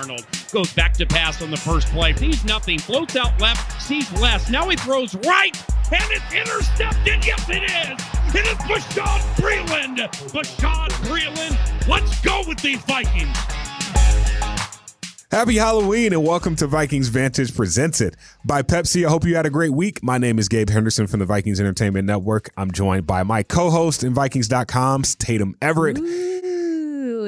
Darnold. Goes back to pass on the first play. Sees nothing. Floats out left. Sees less. Now he throws right. And it's intercepted. Yes, it is. It is Bashaud Breeland. Bashaud Breeland. Let's go with these Vikings. Happy Halloween and welcome to Vikings Vantage presented by Pepsi. I hope you had a great week. My name is Gabe Henderson from the Vikings Entertainment Network. I'm joined by my co-host in Vikings.com's Tatum Everett. Ooh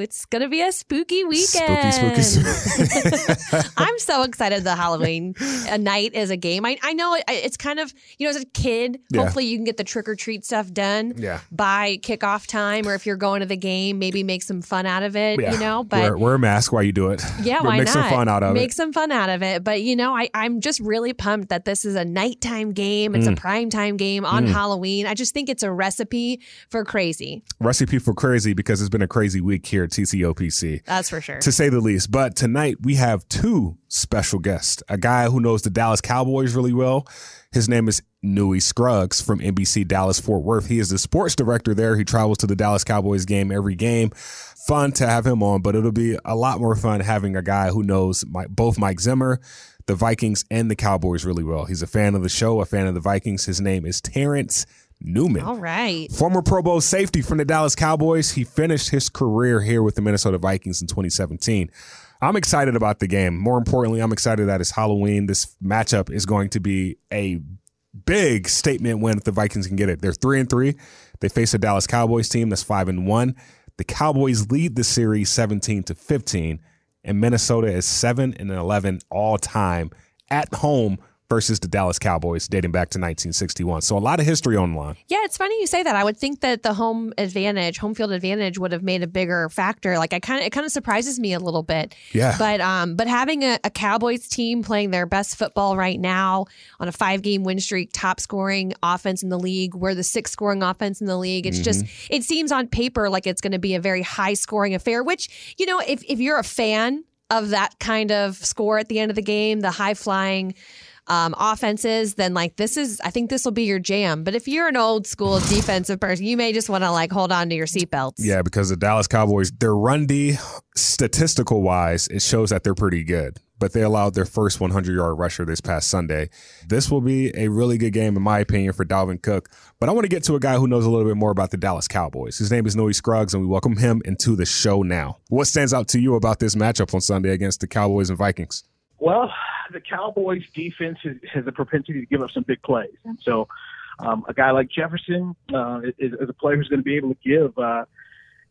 it's gonna be a spooky weekend. Spooky, spooky, spooky. I'm so excited. The Halloween a night is a game. I, I know it, it's kind of you know as a kid. Yeah. Hopefully you can get the trick or treat stuff done. Yeah. By kickoff time, or if you're going to the game, maybe make some fun out of it. Yeah. You know, but wear, wear, a mask while you do it. Yeah, why make not? some fun out of make it. Make some fun out of it. But you know, I I'm just really pumped that this is a nighttime game. It's mm. a prime time game on mm. Halloween. I just think it's a recipe for crazy. Recipe for crazy because it's been a crazy week here TCOPC. That's for sure. To say the least. But tonight we have two special guests. A guy who knows the Dallas Cowboys really well. His name is Newy Scruggs from NBC Dallas Fort Worth. He is the sports director there. He travels to the Dallas Cowboys game every game. Fun to have him on, but it'll be a lot more fun having a guy who knows my, both Mike Zimmer, the Vikings, and the Cowboys really well. He's a fan of the show, a fan of the Vikings. His name is Terence Newman. All right. Former Pro Bowl safety from the Dallas Cowboys. He finished his career here with the Minnesota Vikings in 2017. I'm excited about the game. More importantly, I'm excited that it's Halloween. This matchup is going to be a big statement win if the Vikings can get it. They're three and three. They face a Dallas Cowboys team that's five and one. The Cowboys lead the series 17 to 15, and Minnesota is seven and 11 all time at home versus the Dallas Cowboys dating back to 1961. So a lot of history on the line. Yeah, it's funny you say that. I would think that the home advantage, home field advantage would have made a bigger factor. Like I kind of it kind of surprises me a little bit. Yeah. But um but having a, a Cowboys team playing their best football right now on a 5-game win streak, top scoring offense in the league, we're the sixth scoring offense in the league. It's mm-hmm. just it seems on paper like it's going to be a very high scoring affair, which, you know, if if you're a fan of that kind of score at the end of the game, the high flying um, offenses, then like this is, I think this will be your jam. But if you're an old school defensive person, you may just want to like hold on to your seatbelts. Yeah, because the Dallas Cowboys, their run D, statistical wise, it shows that they're pretty good. But they allowed their first 100 yard rusher this past Sunday. This will be a really good game, in my opinion, for Dalvin Cook. But I want to get to a guy who knows a little bit more about the Dallas Cowboys. His name is Newy Scruggs, and we welcome him into the show now. What stands out to you about this matchup on Sunday against the Cowboys and Vikings? Well, the Cowboys' defense has, a propensity to give up some big plays, and so um, a guy like Jefferson uh, is, is a player who's going to be able to give uh,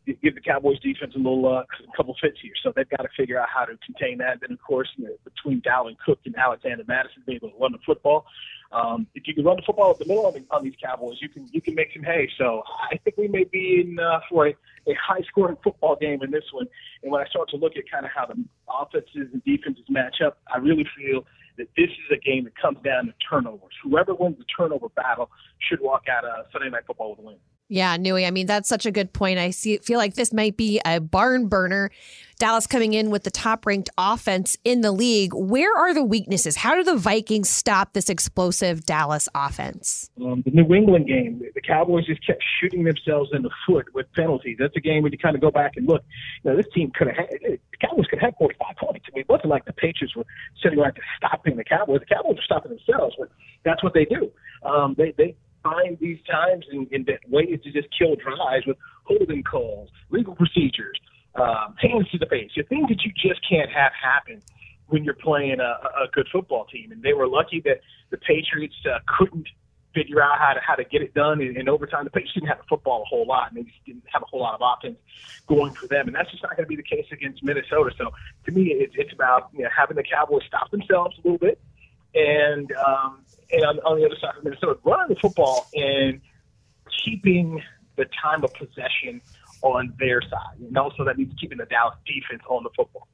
give the Cowboys defense a little uh, a couple fits here. So they've got to figure out how to contain that. Then, of course, you know, between Dalvin Cook and Alexander Mattison being able to run the football, um, if you can run the football at the middle on, the, on these Cowboys, you can you can make some hay. So I think we may be in uh, for a, a high scoring football game in this one. And when I start to look at kind of how the offenses and defenses match up, I really feel that this is a game that comes down to turnovers. Whoever wins the turnover battle should walk out of Sunday Night Football with a win. Yeah, Newy. I mean, that's such a good point. I see feel like this might be a barn burner. Dallas coming in with the top ranked offense in the league. Where are the weaknesses? How do the Vikings stop this explosive Dallas offense? Um, the New England game, the Cowboys just kept shooting themselves in the foot with penalties. That's a game where you kind of go back and look. You know, this team could have the Cowboys could have 45 points. I mean, it wasn't like the Patriots were sitting around stopping the Cowboys. The Cowboys were stopping themselves, but that's what they do. Um, they, they find these times in, in ways to just kill drives with holding calls, legal procedures, um, hands to the face, the things that you just can't have happen when you're playing a, a good football team. And they were lucky that the Patriots uh, couldn't figure out how to how to get it done in, in overtime. The Patriots didn't have the football a whole lot, and they just didn't have a whole lot of offense going for them, and that's just not going to be the case against Minnesota. So to me, it's it's about you know, having the Cowboys stop themselves a little bit, and um, and on, on the other side of Minnesota, running the football and keeping the time of possession on their side. And also that means keeping the Dallas defense on the football.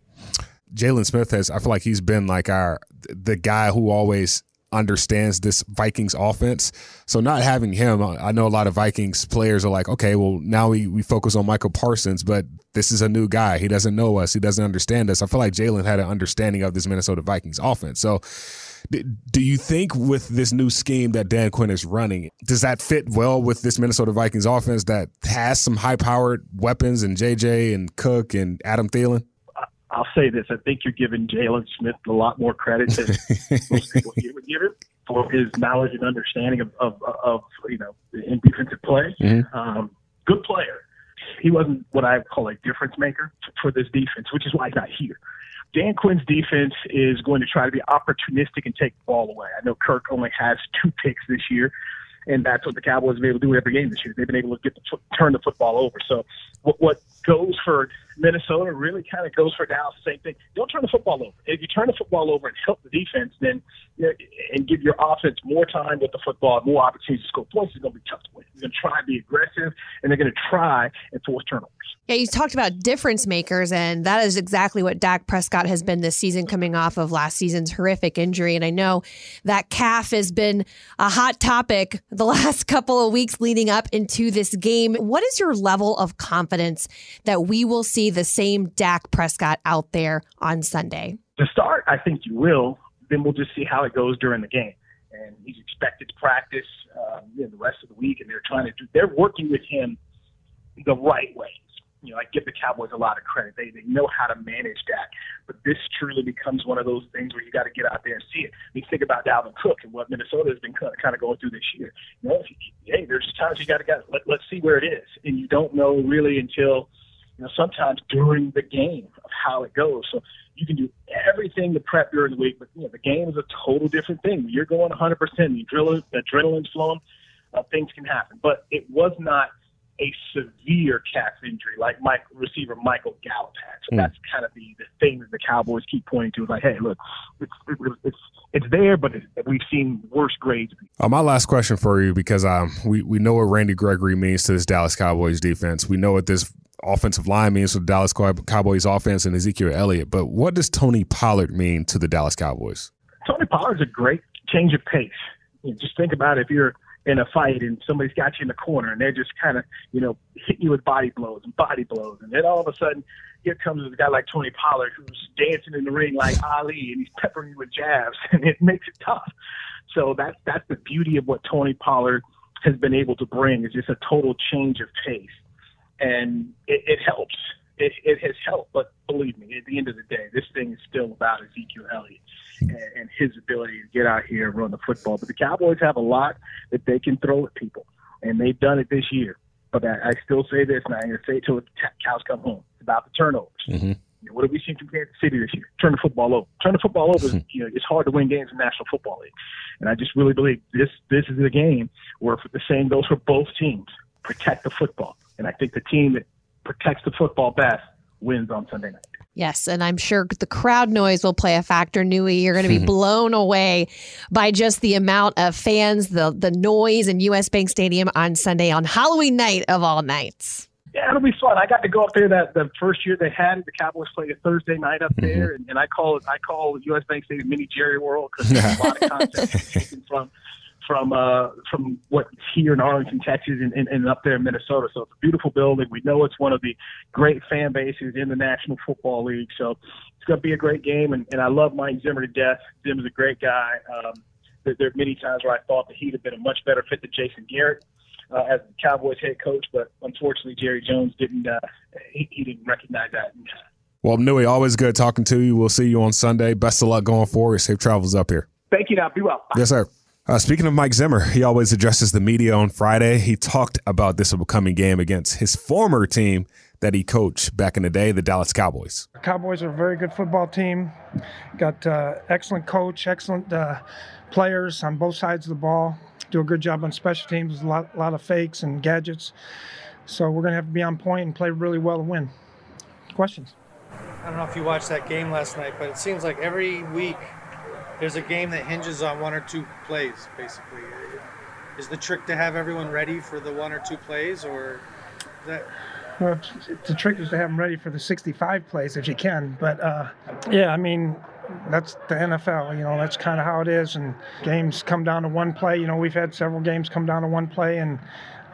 Jaylon Smith has, I feel like he's been like our, the guy who always understands this Vikings offense. So not having him, I know a lot of Vikings players are like, okay, well now we, we focus on Micah Parsons, but this is a new guy. He doesn't know us. He doesn't understand us. I feel like Jaylon had an understanding of this Minnesota Vikings offense. So do you think with this new scheme that Dan Quinn is running, does that fit well with this Minnesota Vikings offense that has some high powered weapons and JJ and Cook and Adam Thielen? I'll say this: I think you're giving Jaylon Smith a lot more credit than most people here would give him for his knowledge and understanding of, of, of you know in defensive play. Mm-hmm. Um, good player. He wasn't what I call a difference maker for this defense, which is why he's not here. Dan Quinn's defense is going to try to be opportunistic and take the ball away. I know Kirk only has two picks this year, and that's what the Cowboys have been able to do every game this year. They've been able to get the turn the football over. So what, what goes for Minnesota really kind of goes for Dallas. Same thing. Don't turn the football over. If you turn the football over and help the defense, then you know, and give your offense more time with the football, more opportunities to score points, it's going to be tough to win. They're going to try to be aggressive, and they're going to try and force turnovers. Yeah, you talked about difference makers, and that is exactly what Dak Prescott has been this season, coming off of last season's horrific injury. And I know that calf has been a hot topic the last couple of weeks leading up into this game. What is your level of confidence that we will see the same Dak Prescott out there on Sunday? To start, I think you will. Then we'll just see how it goes during the game. And he's expected to practice uh, know, the rest of the week, and they're trying to do. They're working with him the right way you know, I give the Cowboys a lot of credit. They they know how to manage that. But this truly becomes one of those things where you got to get out there and see it. You think about Dalvin Cook and what Minnesota has been kind of going through this year. You know, hey, there's times you got to get let, let's see where it is, and you don't know really until you know sometimes during the game of how it goes. So you can do everything to prep during the week, but you know the game is a total different thing. You're going 100%. The adrenaline, adrenaline's flowing. Uh, things can happen, but it was not a severe calf injury like Mike receiver Michael Gallup had. So mm. that's kind of the, the thing that the Cowboys keep pointing to. Is like, hey, look, it's it's it's there, but it's, we've seen worse grades. Uh, my last question for you, because um, we we know what Randy Gregory means to this Dallas Cowboys defense. We know what this offensive line means to the Dallas Cowboys offense and Ezekiel Elliott. But what does Tony Pollard mean to the Dallas Cowboys? Tony Pollard's a great change of pace. You know, just think about it. if you're in a fight and somebody's got you in the corner and they're just kind of, you know, hitting you with body blows and body blows. And then all of a sudden, here comes a guy like Tony Pollard who's dancing in the ring like Ali and he's peppering you with jabs and it makes it tough. So that's, that's the beauty of what Tony Pollard has been able to bring is just a total change of pace. And it, it helps. It, it has helped, but believe me, at the end of the day, this thing is still about Ezekiel Elliott and, and his ability to get out here and run the football. But the Cowboys have a lot that they can throw at people, and they've done it this year. But I, I still say this, and I'm going to say it till the cows come home. It's about the turnovers. Mm-hmm. You know, what have we seen from Kansas City this year? Turn the football over. Turn the football over. you know, it's hard to win games in National Football League, and I just really believe this this is a game where the same goes for both teams. Protect the football, and I think the team that protects the football best wins on Sunday night. Yes, and I'm sure the crowd noise will play a factor. Newy, you're going to be blown away by just the amount of fans, the the noise in US Bank Stadium on Sunday on Halloween night of all nights. Yeah, it'll be fun. I got to go up there that the first year they had it. The Cowboys played a Thursday night up there, mm-hmm. and, and I call it I call US Bank Stadium Mini Jerry World because there's a lot of content from from uh, from what's here in Arlington, Texas, and, and, and up there in Minnesota. So it's a beautiful building. We know it's one of the great fan bases in the National Football League. So it's going to be a great game, and, and I love Mike Zimmer to death. Zimmer's a great guy. Um, there, there are many times where I thought that he'd have been a much better fit than Jason Garrett. Uh, as the Cowboys head coach, but unfortunately Jerry Jones didn't uh, he, he didn't recognize that. Well, Newy, always good talking to you. We'll see you on Sunday. Best of luck going forward. Safe travels up here. Thank you. Now, be well. Bye. Yes, sir. Uh, speaking of Mike Zimmer, he always addresses the media on Friday. He talked about this upcoming game against his former team that he coached back in the day, the Dallas Cowboys. Cowboys are a very good football team. Got uh, excellent coach, excellent uh, players on both sides of the ball. Do a good job on special teams. A lot, a lot of fakes and gadgets. So we're going to have to be on point and play really well to win. Questions? I don't know if you watched that game last night, but it seems like every week there's a game that hinges on one or two plays, basically. Is the trick to have everyone ready for the one or two plays, or that? Well, the trick is to have them ready for the 65 plays if you can. But uh, yeah, I mean, that's the NFL. You know, that's kind of how it is. And games come down to one play. You know, we've had several games come down to one play, and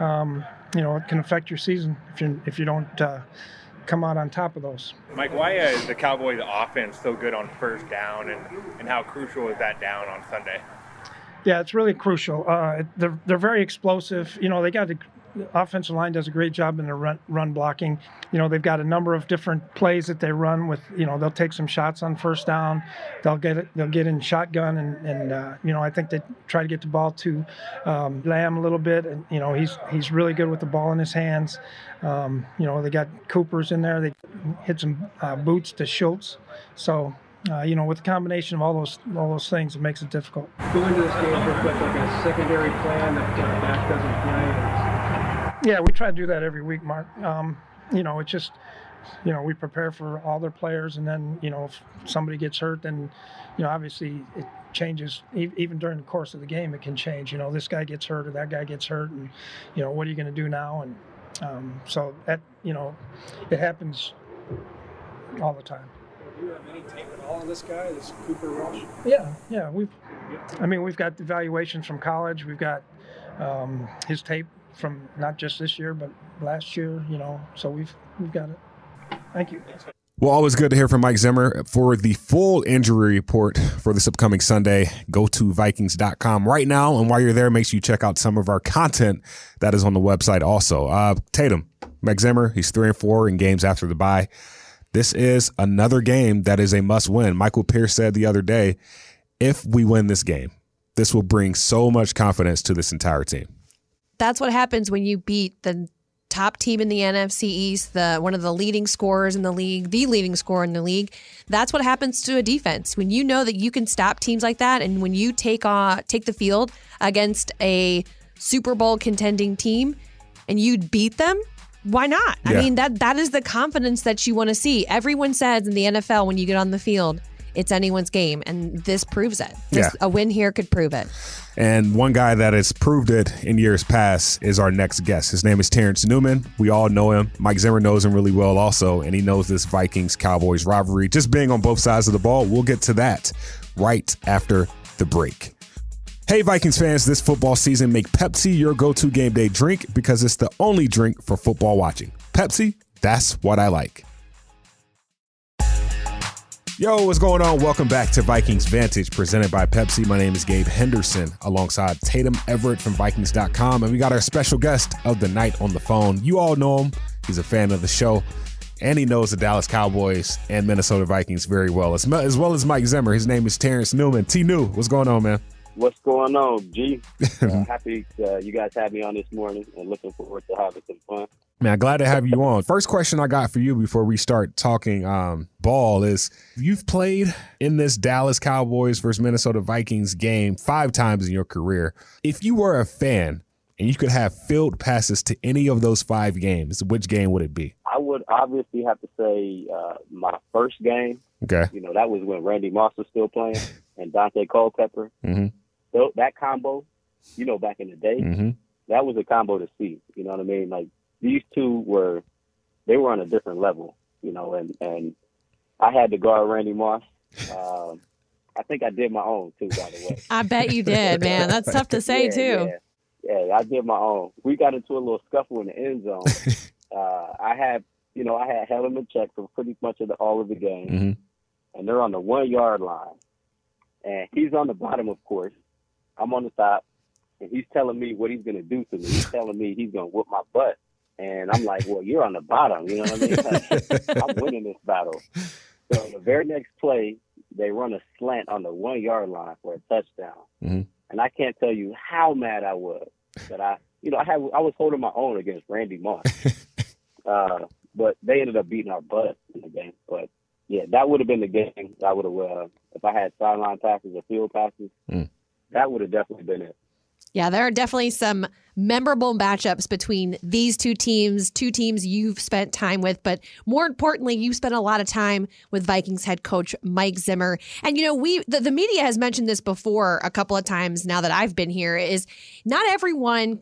um, you know, it can affect your season if you if you don't. Uh, come out on top of those. Mike, why is the Cowboys offense so good on first down, and, and how crucial is that down on Sunday? Yeah, it's really crucial. Uh, they're, they're very explosive. You know, they got to the offensive line does a great job in the run, run blocking. You know, they've got a number of different plays that they run with. You know, they'll take some shots on first down. They'll get it. They'll get in shotgun, and and uh, you know, I think they try to get the ball to um, Lamb a little bit, and you know, he's he's really good with the ball in his hands. Um, you know, they got Coopers in there. They hit some uh, boots to Schultz. So uh, you know, with the combination of all those all those things, it makes it difficult. Go into this game with like a secondary plan that uh, doesn't play. Yeah, we try to do that every week, Mark. Um, you know, it's just you know we prepare for all their players, and then you know if somebody gets hurt, then you know obviously it changes even during the course of the game. It can change. You know, this guy gets hurt or that guy gets hurt, and you know what are you going to do now? And um, so that you know it happens all the time do you have any tape at all on this guy, this Cooper Rush? Yeah, yeah. We've, I mean, we've got evaluations from college. We've got um, his tape from not just this year, but last year. You know, so we've we've got it. Thank you. Well, always good to hear from Mike Zimmer. For the full injury report for this upcoming Sunday, go to Vikings.com right now. And while you're there, make sure you check out some of our content that is on the website also. Uh, Tatum, Mike Zimmer, he's 3 and 4 in games after the bye. This is another game that is a must win. Michael Pierce said the other day, if we win this game, this will bring so much confidence to this entire team. That's what happens when you beat the top team in the NFC East, the one of the leading scorers in the league, the leading scorer in the league. That's what happens to a defense. When you know that you can stop teams like that and when you take on take the field against a Super Bowl contending team and you beat them, why not? Yeah. I mean that that is the confidence that you want to see. Everyone says in the NFL when you get on the field, it's anyone's game, and this proves it. This, yeah. A win here could prove it. And one guy that has proved it in years past is our next guest. His name is Terence Newman. We all know him. Mike Zimmer knows him really well also, and he knows this Vikings Cowboys rivalry just being on both sides of the ball. We'll get to that right after the break. Hey, Vikings fans, this football season, make Pepsi your go to game day drink because it's the only drink for football watching. Pepsi, that's what I like. Yo, what's going on? Welcome back to Vikings Vantage, presented by Pepsi. My name is Gabe Henderson, alongside Tatum Everett from Vikings.com. And we got our special guest of the night on the phone. You all know him, he's a fan of the show, and he knows the Dallas Cowboys and Minnesota Vikings very well, as, well as Mike Zimmer. His name is Terence Newman. T New, what's going on, man? What's going on, G? uh, happy uh, you guys had me on this morning and looking forward to having some fun. Man, glad to have you on. First question I got for you before we start talking um, ball is you've played in this Dallas Cowboys versus Minnesota Vikings game five times in your career. If you were a fan and you could have field passes to any of those five games, which game would it be? I would obviously have to say uh, my first game. Okay. You know, that was when Randy Moss was still playing and Daunte Culpepper. Mm-hmm so that combo, you know, back in the day, mm-hmm. that was a combo to see. You know what I mean? Like these two were, they were on a different level. You know, and and I had to guard Randy Moss. Um, I think I did my own too, by the way. I bet you did, man. That's tough to say yeah, too. Yeah. yeah, I did my own. We got into a little scuffle in the end zone. uh, I had, you know, I had held him in check for pretty much of the, all of the game, mm-hmm. and they're on the one yard line, and he's on the bottom, of course. I'm on the top, and he's telling me what he's gonna do to me. He's telling me he's gonna whip my butt, and I'm like, well, you're on the bottom. You know what I mean? Like, I'm winning this battle. So the very next play, they run a slant on the one yard line for a touchdown, mm-hmm. and I can't tell you how mad I was that I, you know, I had I was holding my own against Randy Moss, uh, but they ended up beating our butt in the game. But yeah, that would have been the game I would have uh, if I had sideline passes or field passes. Mm that would have definitely been it. Yeah, there are definitely some memorable matchups between these two teams, two teams you've spent time with, but more importantly, you spent a lot of time with Vikings head coach Mike Zimmer. And you know, we the, the media has mentioned this before a couple of times now that I've been here is not everyone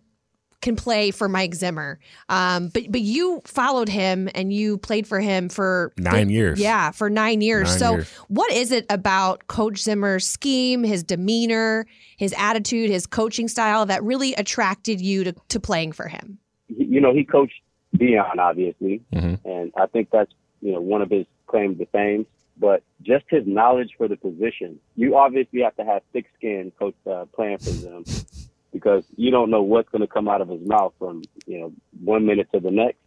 can play for Mike Zimmer. Um, but but you followed him and you played for him for nine years. Yeah, for nine years. Nine so years. what is it about Coach Zimmer's scheme, his demeanor, his attitude, his coaching style that really attracted you to, to playing for him? You know, he coached Deion, obviously, mm-hmm. and I think that's you know one of his claims to fame. But just his knowledge for the position, you obviously have to have thick skin, coach uh, playing for them because you don't know what's going to come out of his mouth from you know one minute to the next.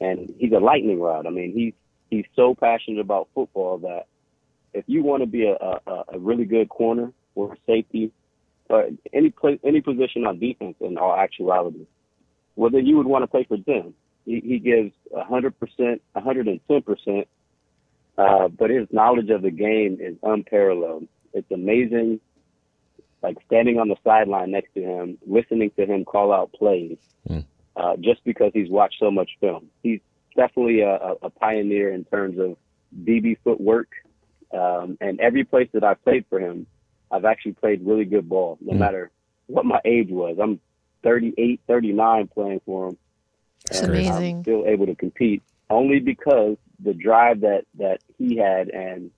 And he's a lightning rod. I mean, he's he's so passionate about football that if you want to be a, a, a really good corner or safety or any place, any position on defense in all actuality, well then you would want to play for them. He, he gives hundred percent, a hundred and ten percent. Uh, but his knowledge of the game is unparalleled. It's amazing like standing on the sideline next to him, listening to him call out plays, mm. uh, just because he's watched so much film. He's definitely a, a pioneer in terms of DB footwork. Um, and every place that I've played for him, I've actually played really good ball, no mm. matter what my age was. I'm 38, 39 playing for him. It's amazing. I'm still able to compete only because the drive that, that he had. And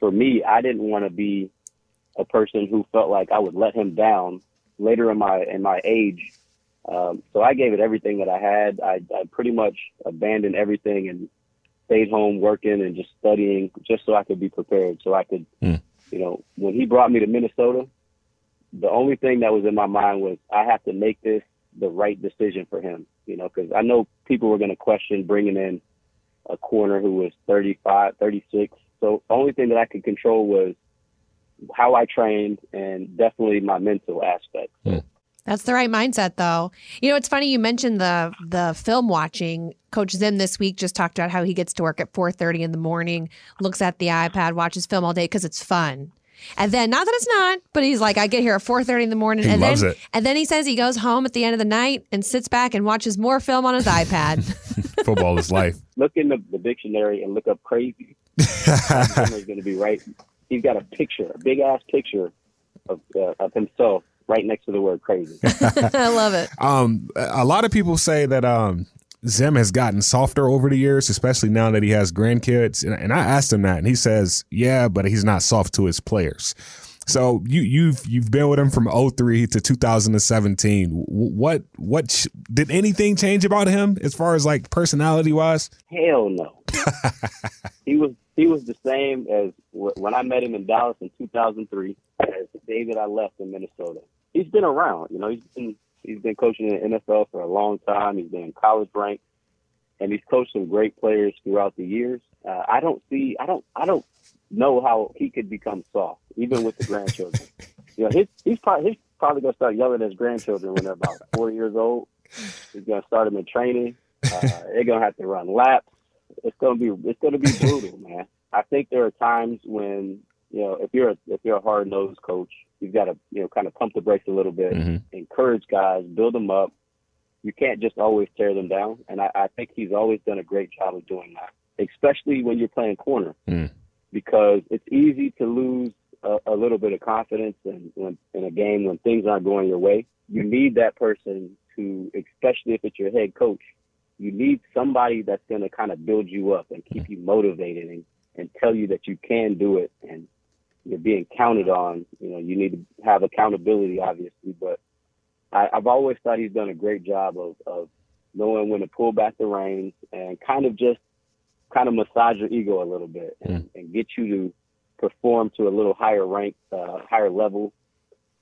for me, I didn't want to be a person who felt like I would let him down later in my in my age. Um, so I gave it everything that I had. I, I pretty much abandoned everything and stayed home working and just studying just so I could be prepared. So I could, mm. you know, when he brought me to Minnesota, the only thing that was in my mind was I have to make this the right decision for him. You know, because I know people were going to question bringing in a corner who was 35, 36. So the only thing that I could control was how I trained and definitely my mental aspect. Hmm. That's the right mindset, though. You know, it's funny you mentioned the the film watching. Coach Zim this week just talked about how he gets to work at four thirty in the morning, looks at the iPad, watches film all day because it's fun. And then, not that it's not, but he's like, I get here at four thirty in the morning, he and loves then it. and then he says he goes home at the end of the night and sits back and watches more film on his iPad. Football is life. Look in the, the dictionary and look up crazy. Zimmer's going to be right he's got a picture, a big ass picture of uh, of himself right next to the word crazy. I love it. Um, a lot of people say that um, Zim has gotten softer over the years, especially now that he has grandkids. And, and I asked him that, and he says, "Yeah, but he's not soft to his players." So you you've you've been with him from 03 to 2017. What what did anything change about him as far as like personality wise? Hell no. he was he was the same as when I met him in Dallas in 2003 as the day that I left in Minnesota. He's been around, you know, he's been he's been coaching in the NFL for a long time. He's been in college ranks and he's coached some great players throughout the years. Uh, I don't see I don't I don't know how he could become soft even with the grandchildren. you know, his, he's probably he's probably gonna start yelling at his grandchildren when they're about four years old. He's gonna start them in training. Uh, they're gonna have to run laps. It's gonna be it's gonna be brutal, man. I think there are times when you know if you're a, if you're a hard nosed coach, you've got to you know kind of pump the brakes a little bit, mm-hmm. encourage guys, build them up. You can't just always tear them down, and I, I think he's always done a great job of doing that, especially when you're playing corner, mm. Because it's easy to lose a, a little bit of confidence in, when, in a game when things aren't going your way. You need that person to, especially if it's your head coach, you need somebody that's going to kind of build you up and keep you motivated and, and tell you that you can do it and you're being counted on. You know, you need to have accountability, obviously, but I, I've always thought he's done a great job of, of knowing when to pull back the reins and kind of just kind of massage your ego a little bit and, Mm. and get you to perform to a little higher rank, uh, higher level,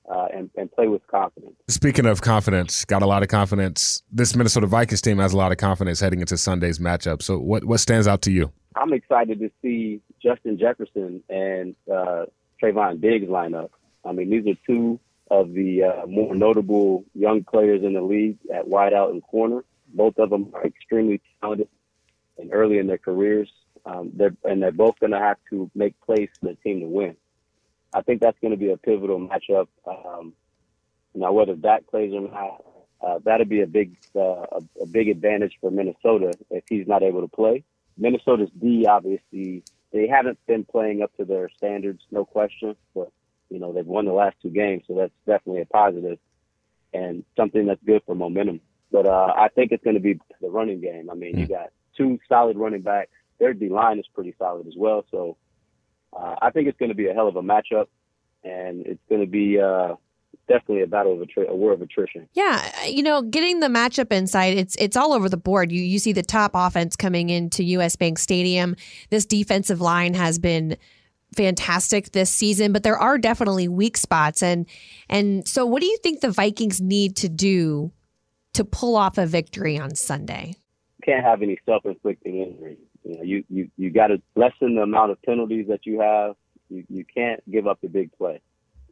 uh, and, and play with confidence. Speaking of confidence, got a lot of confidence. This Minnesota Vikings team has a lot of confidence heading into Sunday's matchup. So, what what stands out to you? I'm excited to see Justin Jefferson and uh, Trevon Diggs line up. I mean, these are two of the uh, more notable young players in the league at wideout and corner. Both of them are extremely talented and early in their careers. Um, they're, and they're both going to have to make plays for the team to win. I think that's going to be a pivotal matchup. Um, now, whether Dak plays or not, uh, that'd be a big uh, a, a big advantage for Minnesota if he's not able to play. Minnesota's D, obviously, they haven't been playing up to their standards, no question. But you know, they've won the last two games, so that's definitely a positive and something that's good for momentum. But uh, I think it's going to be the running game. I mean, you got two solid running backs. Their D line is pretty solid as well. So uh, I think it's going to be a hell of a matchup, and it's going to be uh, definitely a battle of attri- a war of attrition. Yeah, you know, getting the matchup insight, it's it's all over the board. You you see the top offense coming into US Bank Stadium. This defensive line has been fantastic this season, but there are definitely weak spots. And and so, what do you think the Vikings need to do to pull off a victory on Sunday? Can't have any self-inflicting injuries. You know, you you you got to lessen the amount of penalties that you have. You you can't give up the big play.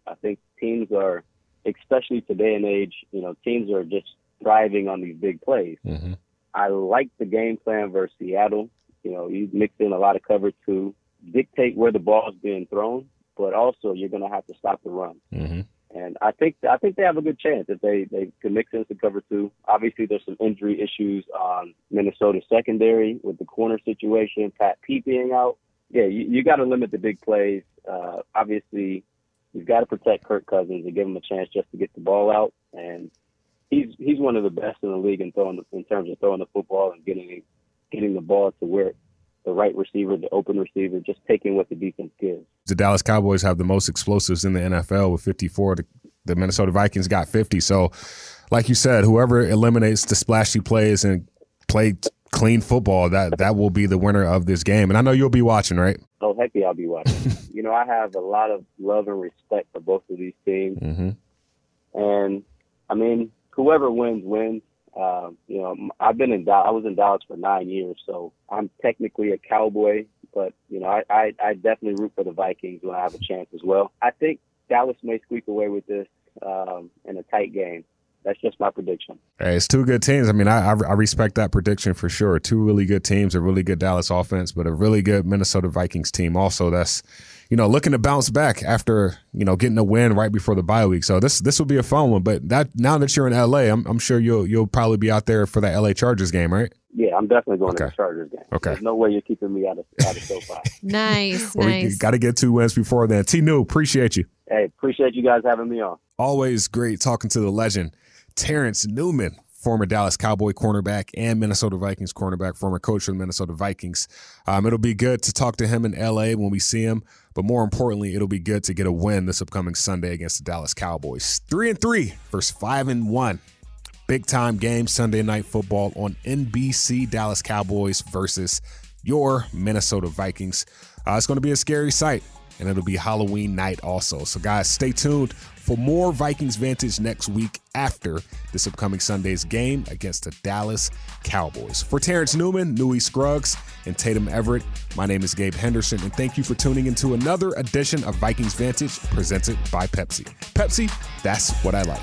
I think teams are, especially today and age, you know, teams are just thriving on these big plays. Mm-hmm. I like the game plan versus Seattle. You know, you mix in a lot of cover to dictate where the ball's being thrown, but also you're going to have to stop the run. Mm-hmm. And I think I think they have a good chance if they they can mix in some cover two. Obviously, there's some injury issues on Minnesota secondary with the corner situation, Pat Pete being out. Yeah, you, you got to limit the big plays. Uh, obviously, you've got to protect Kirk Cousins and give him a chance just to get the ball out. And he's he's one of the best in the league in throwing in terms of throwing the football and getting getting the ball to where the right receiver, the open receiver, just taking what the defense gives. The Dallas Cowboys have the most explosives in the NFL with 54. The, the Minnesota Vikings got 50. So, like you said, whoever eliminates the splashy plays and play clean football, that that will be the winner of this game. And I know you'll be watching, right? Oh heck yeah, I'll be watching. you know, I have a lot of love and respect for both of these teams, Mm-hmm. and I mean, whoever wins wins. Um, you know, I've been in. I was in Dallas for nine years, so I'm technically a Cowboy. But you know, I, I, I definitely root for the Vikings when I have a chance as well. I think Dallas may squeak away with this um, in a tight game. That's just my prediction. Hey, it's two good teams. I mean, I, I I respect that prediction for sure. Two really good teams, a really good Dallas offense, but a really good Minnesota Vikings team also. That's you know looking to bounce back after you know getting a win right before the bye week. So this this will be a fun one. But that now that you're in LA, I'm I'm sure you'll you'll probably be out there for that LA Chargers game, right? Yeah, I'm definitely going to the Chargers game. Okay. There's no way you're keeping me out of out of SoFi. Nice, Well, nice. got to get two wins before then. T. New, appreciate you. hey, appreciate you guys having me on. Always great talking to the legend, Terence Newman, former Dallas Cowboy cornerback and Minnesota Vikings cornerback, former coach of the Minnesota Vikings. Um, it'll be good to talk to him in LA when we see him, but more importantly, it'll be good to get a win this upcoming Sunday against the Dallas Cowboys. Three and three versus five and one. Big time game Sunday night football on NBC. Dallas Cowboys versus your Minnesota Vikings. Uh, it's going to be a scary sight, and it'll be Halloween night also. So, guys, stay tuned for more Vikings Vantage next week after this upcoming Sunday's game against the Dallas Cowboys. For Terence Newman, Newy Scruggs, and Tatum Everett, my name is Gabe Henderson, and thank you for tuning into another edition of Vikings Vantage presented by Pepsi. Pepsi, that's what I like.